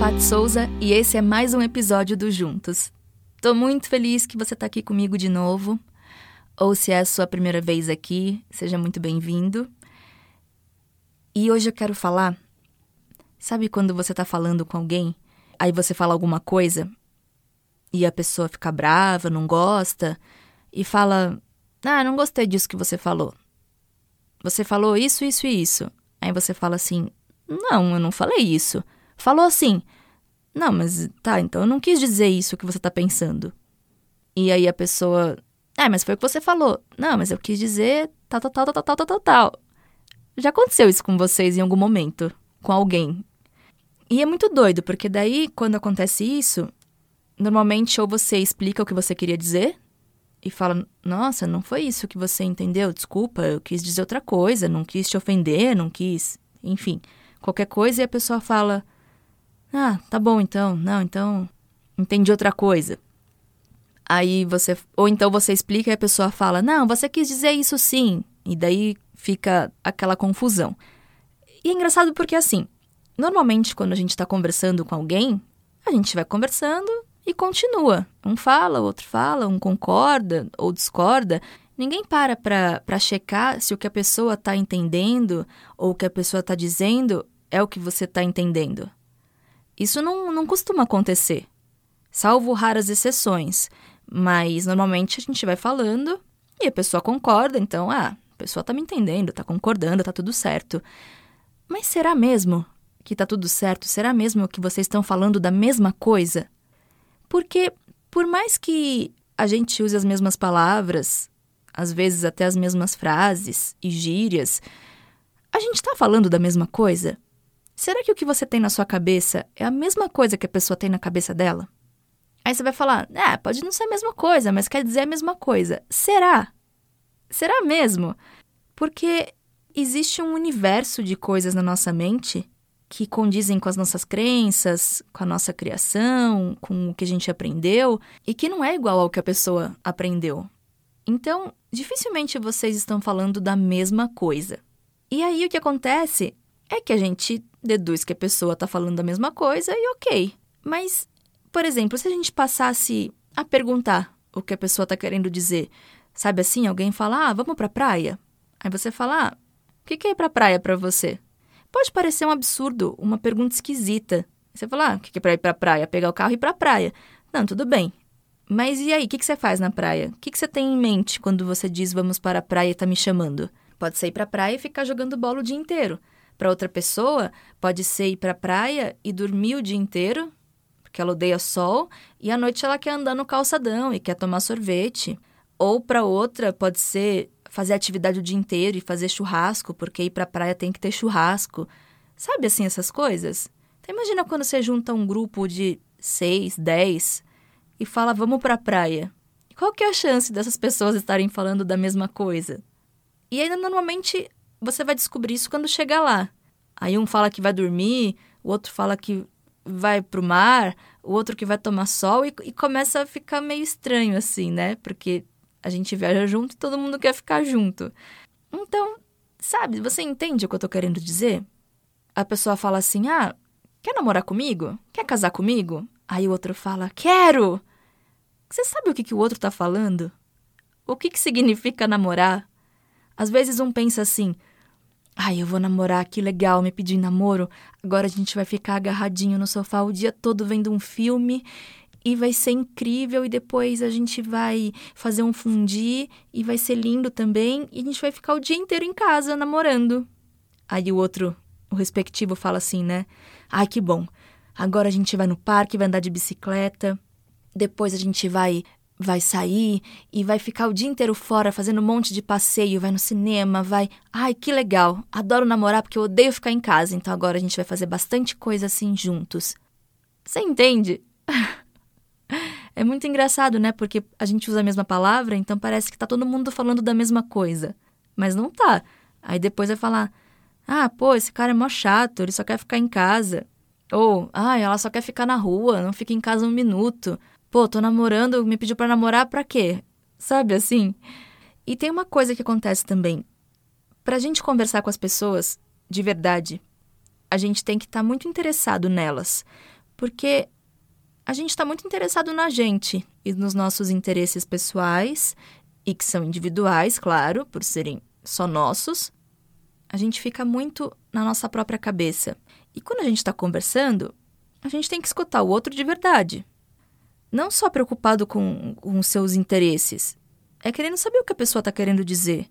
Pat Souza e esse é mais um episódio do Juntos. Tô muito feliz que você tá aqui comigo de novo. Ou se é a sua primeira vez aqui, seja muito bem-vindo. E hoje eu quero falar. Sabe quando você tá falando com alguém, aí você fala alguma coisa e a pessoa fica brava, não gosta e fala: "Ah, não gostei disso que você falou. Você falou isso, isso e isso". Aí você fala assim: "Não, eu não falei isso". Falou assim: Não, mas tá, então eu não quis dizer isso que você tá pensando. E aí a pessoa. É, mas foi o que você falou. Não, mas eu quis dizer tal, tal, tal, tal, tal, tal, tal. Já aconteceu isso com vocês em algum momento, com alguém. E é muito doido, porque daí, quando acontece isso, normalmente ou você explica o que você queria dizer e fala: Nossa, não foi isso que você entendeu, desculpa, eu quis dizer outra coisa, não quis te ofender, não quis. Enfim, qualquer coisa, e a pessoa fala: ah, tá bom então. Não, então entendi outra coisa. Aí você. Ou então você explica e a pessoa fala: Não, você quis dizer isso sim. E daí fica aquela confusão. E é engraçado porque assim, normalmente quando a gente está conversando com alguém, a gente vai conversando e continua. Um fala, o outro fala, um concorda ou discorda. Ninguém para para checar se o que a pessoa está entendendo ou o que a pessoa está dizendo é o que você está entendendo. Isso não, não costuma acontecer, salvo raras exceções. Mas normalmente a gente vai falando e a pessoa concorda, então, ah, a pessoa tá me entendendo, tá concordando, tá tudo certo. Mas será mesmo que tá tudo certo? Será mesmo que vocês estão falando da mesma coisa? Porque, por mais que a gente use as mesmas palavras, às vezes até as mesmas frases e gírias, a gente está falando da mesma coisa? Será que o que você tem na sua cabeça é a mesma coisa que a pessoa tem na cabeça dela? Aí você vai falar, ah, pode não ser a mesma coisa, mas quer dizer a mesma coisa. Será? Será mesmo? Porque existe um universo de coisas na nossa mente que condizem com as nossas crenças, com a nossa criação, com o que a gente aprendeu e que não é igual ao que a pessoa aprendeu. Então, dificilmente vocês estão falando da mesma coisa. E aí o que acontece é que a gente deduz que a pessoa está falando a mesma coisa e ok. Mas, por exemplo, se a gente passasse a perguntar o que a pessoa está querendo dizer, sabe assim, alguém fala, ah, vamos para a praia? Aí você fala, ah, o que é ir para a praia para você? Pode parecer um absurdo, uma pergunta esquisita. Você fala, ah, o que é para ir para a praia? Pegar o carro e ir para a praia. Não, tudo bem. Mas e aí, o que, que você faz na praia? O que, que você tem em mente quando você diz vamos para a praia e está me chamando? Pode ser ir para a praia e ficar jogando bola o dia inteiro. Para outra pessoa, pode ser ir para a praia e dormir o dia inteiro, porque ela odeia sol, e à noite ela quer andar no calçadão e quer tomar sorvete. Ou para outra, pode ser fazer atividade o dia inteiro e fazer churrasco, porque ir para a praia tem que ter churrasco. Sabe assim essas coisas? Então imagina quando você junta um grupo de seis, dez e fala vamos para a praia. Qual que é a chance dessas pessoas estarem falando da mesma coisa? E ainda normalmente você vai descobrir isso quando chegar lá. Aí um fala que vai dormir, o outro fala que vai pro mar, o outro que vai tomar sol e, e começa a ficar meio estranho assim, né? Porque a gente viaja junto e todo mundo quer ficar junto. Então, sabe, você entende o que eu tô querendo dizer? A pessoa fala assim: "Ah, quer namorar comigo? Quer casar comigo?" Aí o outro fala: "Quero!" Você sabe o que, que o outro tá falando? O que, que significa namorar? Às vezes um pensa assim: Ai, eu vou namorar, que legal, me pedir namoro. Agora a gente vai ficar agarradinho no sofá o dia todo vendo um filme e vai ser incrível. E depois a gente vai fazer um fundi e vai ser lindo também. E a gente vai ficar o dia inteiro em casa namorando. Aí o outro, o respectivo, fala assim, né? Ai, que bom. Agora a gente vai no parque, vai andar de bicicleta. Depois a gente vai vai sair e vai ficar o dia inteiro fora fazendo um monte de passeio, vai no cinema, vai. Ai, que legal! Adoro namorar porque eu odeio ficar em casa, então agora a gente vai fazer bastante coisa assim juntos. Você entende? é muito engraçado, né? Porque a gente usa a mesma palavra, então parece que tá todo mundo falando da mesma coisa. Mas não tá. Aí depois vai falar: ah, pô, esse cara é mó chato, ele só quer ficar em casa. Ou, ah, ela só quer ficar na rua, não fica em casa um minuto. Pô, tô namorando, me pediu para namorar pra quê? Sabe assim? E tem uma coisa que acontece também. Pra gente conversar com as pessoas, de verdade, a gente tem que estar tá muito interessado nelas. Porque a gente está muito interessado na gente e nos nossos interesses pessoais, e que são individuais, claro, por serem só nossos. A gente fica muito na nossa própria cabeça. E quando a gente está conversando, a gente tem que escutar o outro de verdade. Não só preocupado com, os seus interesses, é querendo saber o que a pessoa está querendo dizer,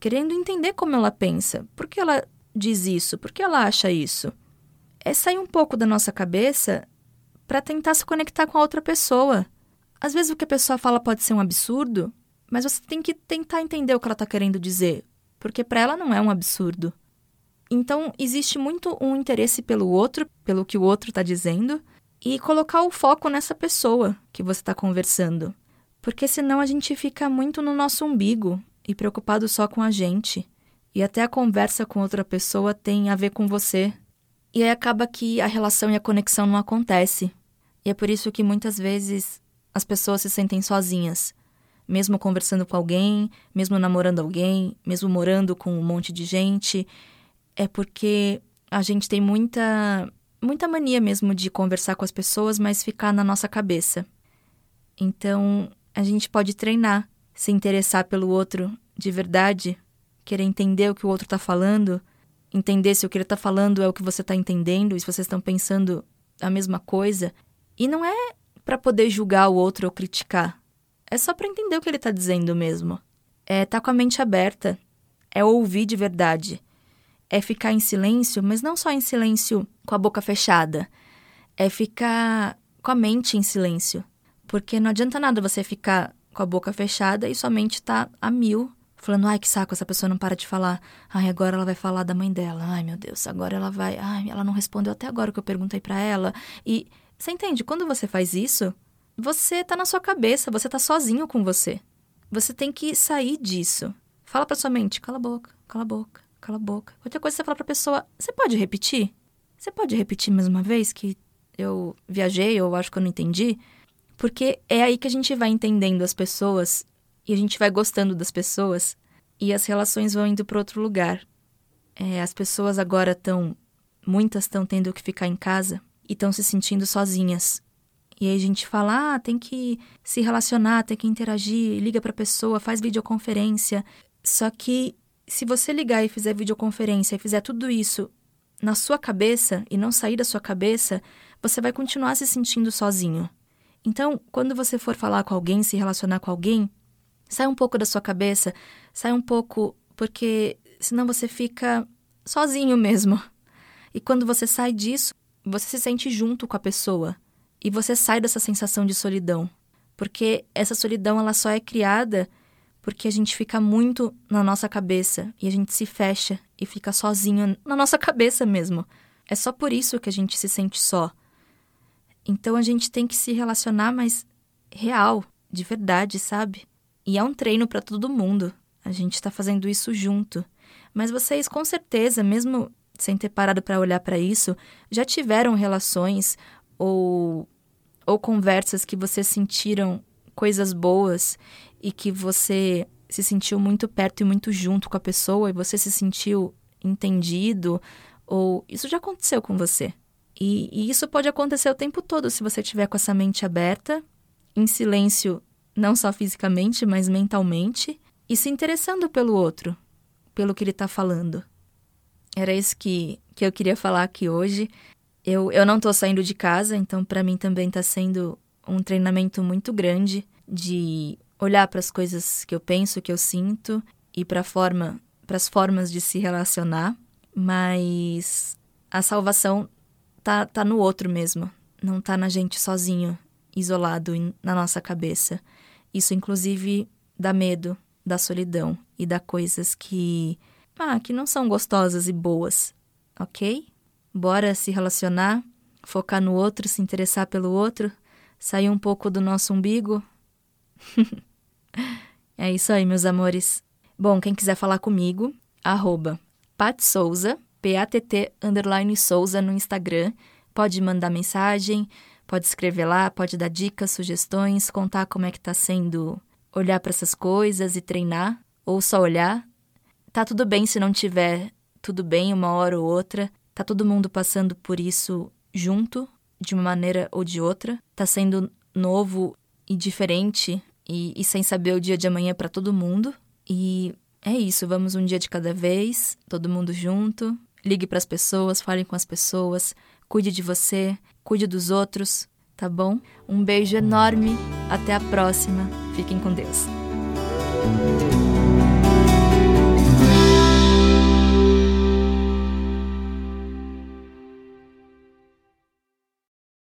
querendo entender como ela pensa, por que ela diz isso, por que ela acha isso. É sair um pouco da nossa cabeça para tentar se conectar com a outra pessoa. Às vezes o que a pessoa fala pode ser um absurdo, mas você tem que tentar entender o que ela está querendo dizer, porque para ela não é um absurdo. Então, existe muito um interesse pelo outro, pelo que o outro está dizendo, e colocar o foco nessa pessoa que você está conversando. Porque senão a gente fica muito no nosso umbigo e preocupado só com a gente. E até a conversa com outra pessoa tem a ver com você. E aí acaba que a relação e a conexão não acontece. E é por isso que muitas vezes as pessoas se sentem sozinhas. Mesmo conversando com alguém, mesmo namorando alguém, mesmo morando com um monte de gente, é porque a gente tem muita muita mania mesmo de conversar com as pessoas, mas ficar na nossa cabeça. Então, a gente pode treinar, se interessar pelo outro de verdade, querer entender o que o outro está falando, entender se o que ele está falando é o que você está entendendo e se vocês estão pensando a mesma coisa. E não é para poder julgar o outro ou criticar. É só para entender o que ele está dizendo mesmo. É estar tá com a mente aberta. É ouvir de verdade é ficar em silêncio, mas não só em silêncio com a boca fechada, é ficar com a mente em silêncio. Porque não adianta nada você ficar com a boca fechada e sua mente tá a mil, falando: ai, que saco, essa pessoa não para de falar. Ai, agora ela vai falar da mãe dela. Ai, meu Deus, agora ela vai. Ai, ela não respondeu até agora o que eu perguntei para ela. E você entende? Quando você faz isso, você tá na sua cabeça, você tá sozinho com você. Você tem que sair disso. Fala pra sua mente: cala a boca, cala a boca cala a boca. Outra coisa, você fala pra pessoa: você pode repetir? Você pode repetir mais uma vez que eu viajei ou acho que eu não entendi? Porque é aí que a gente vai entendendo as pessoas e a gente vai gostando das pessoas e as relações vão indo para outro lugar. É, as pessoas agora estão. Muitas estão tendo que ficar em casa e estão se sentindo sozinhas. E aí a gente fala, ah, tem que se relacionar, tem que interagir, liga para a pessoa, faz videoconferência. Só que se você ligar e fizer videoconferência e fizer tudo isso na sua cabeça e não sair da sua cabeça, você vai continuar se sentindo sozinho. Então, quando você for falar com alguém, se relacionar com alguém, sai um pouco da sua cabeça, sai um pouco, porque senão você fica sozinho mesmo. E quando você sai disso, você se sente junto com a pessoa e você sai dessa sensação de solidão, porque essa solidão ela só é criada porque a gente fica muito na nossa cabeça e a gente se fecha e fica sozinho na nossa cabeça mesmo. É só por isso que a gente se sente só. Então a gente tem que se relacionar mais real, de verdade, sabe? E é um treino para todo mundo. A gente está fazendo isso junto. Mas vocês, com certeza, mesmo sem ter parado para olhar para isso, já tiveram relações ou, ou conversas que vocês sentiram coisas boas e que você se sentiu muito perto e muito junto com a pessoa e você se sentiu entendido, ou isso já aconteceu com você. E, e isso pode acontecer o tempo todo se você tiver com essa mente aberta, em silêncio, não só fisicamente, mas mentalmente, e se interessando pelo outro, pelo que ele está falando. Era isso que, que eu queria falar aqui hoje. Eu, eu não estou saindo de casa, então para mim também está sendo um treinamento muito grande de olhar para as coisas que eu penso, que eu sinto e para forma, as formas de se relacionar, mas a salvação tá tá no outro mesmo, não tá na gente sozinho, isolado na nossa cabeça. Isso inclusive dá medo da solidão e dá coisas que ah, que não são gostosas e boas, OK? Bora se relacionar, focar no outro, se interessar pelo outro, sair um pouco do nosso umbigo. é isso aí, meus amores. Bom, quem quiser falar comigo, arroba patsouza, P-A-T-T, underline Souza no Instagram. Pode mandar mensagem, pode escrever lá, pode dar dicas, sugestões, contar como é que tá sendo olhar para essas coisas e treinar, ou só olhar. Tá tudo bem se não tiver tudo bem uma hora ou outra. Tá todo mundo passando por isso junto, de uma maneira ou de outra. Tá sendo novo e diferente e, e sem saber o dia de amanhã para todo mundo. E é isso, vamos um dia de cada vez, todo mundo junto. Ligue para as pessoas, fale com as pessoas, cuide de você, cuide dos outros, tá bom? Um beijo enorme, até a próxima. Fiquem com Deus.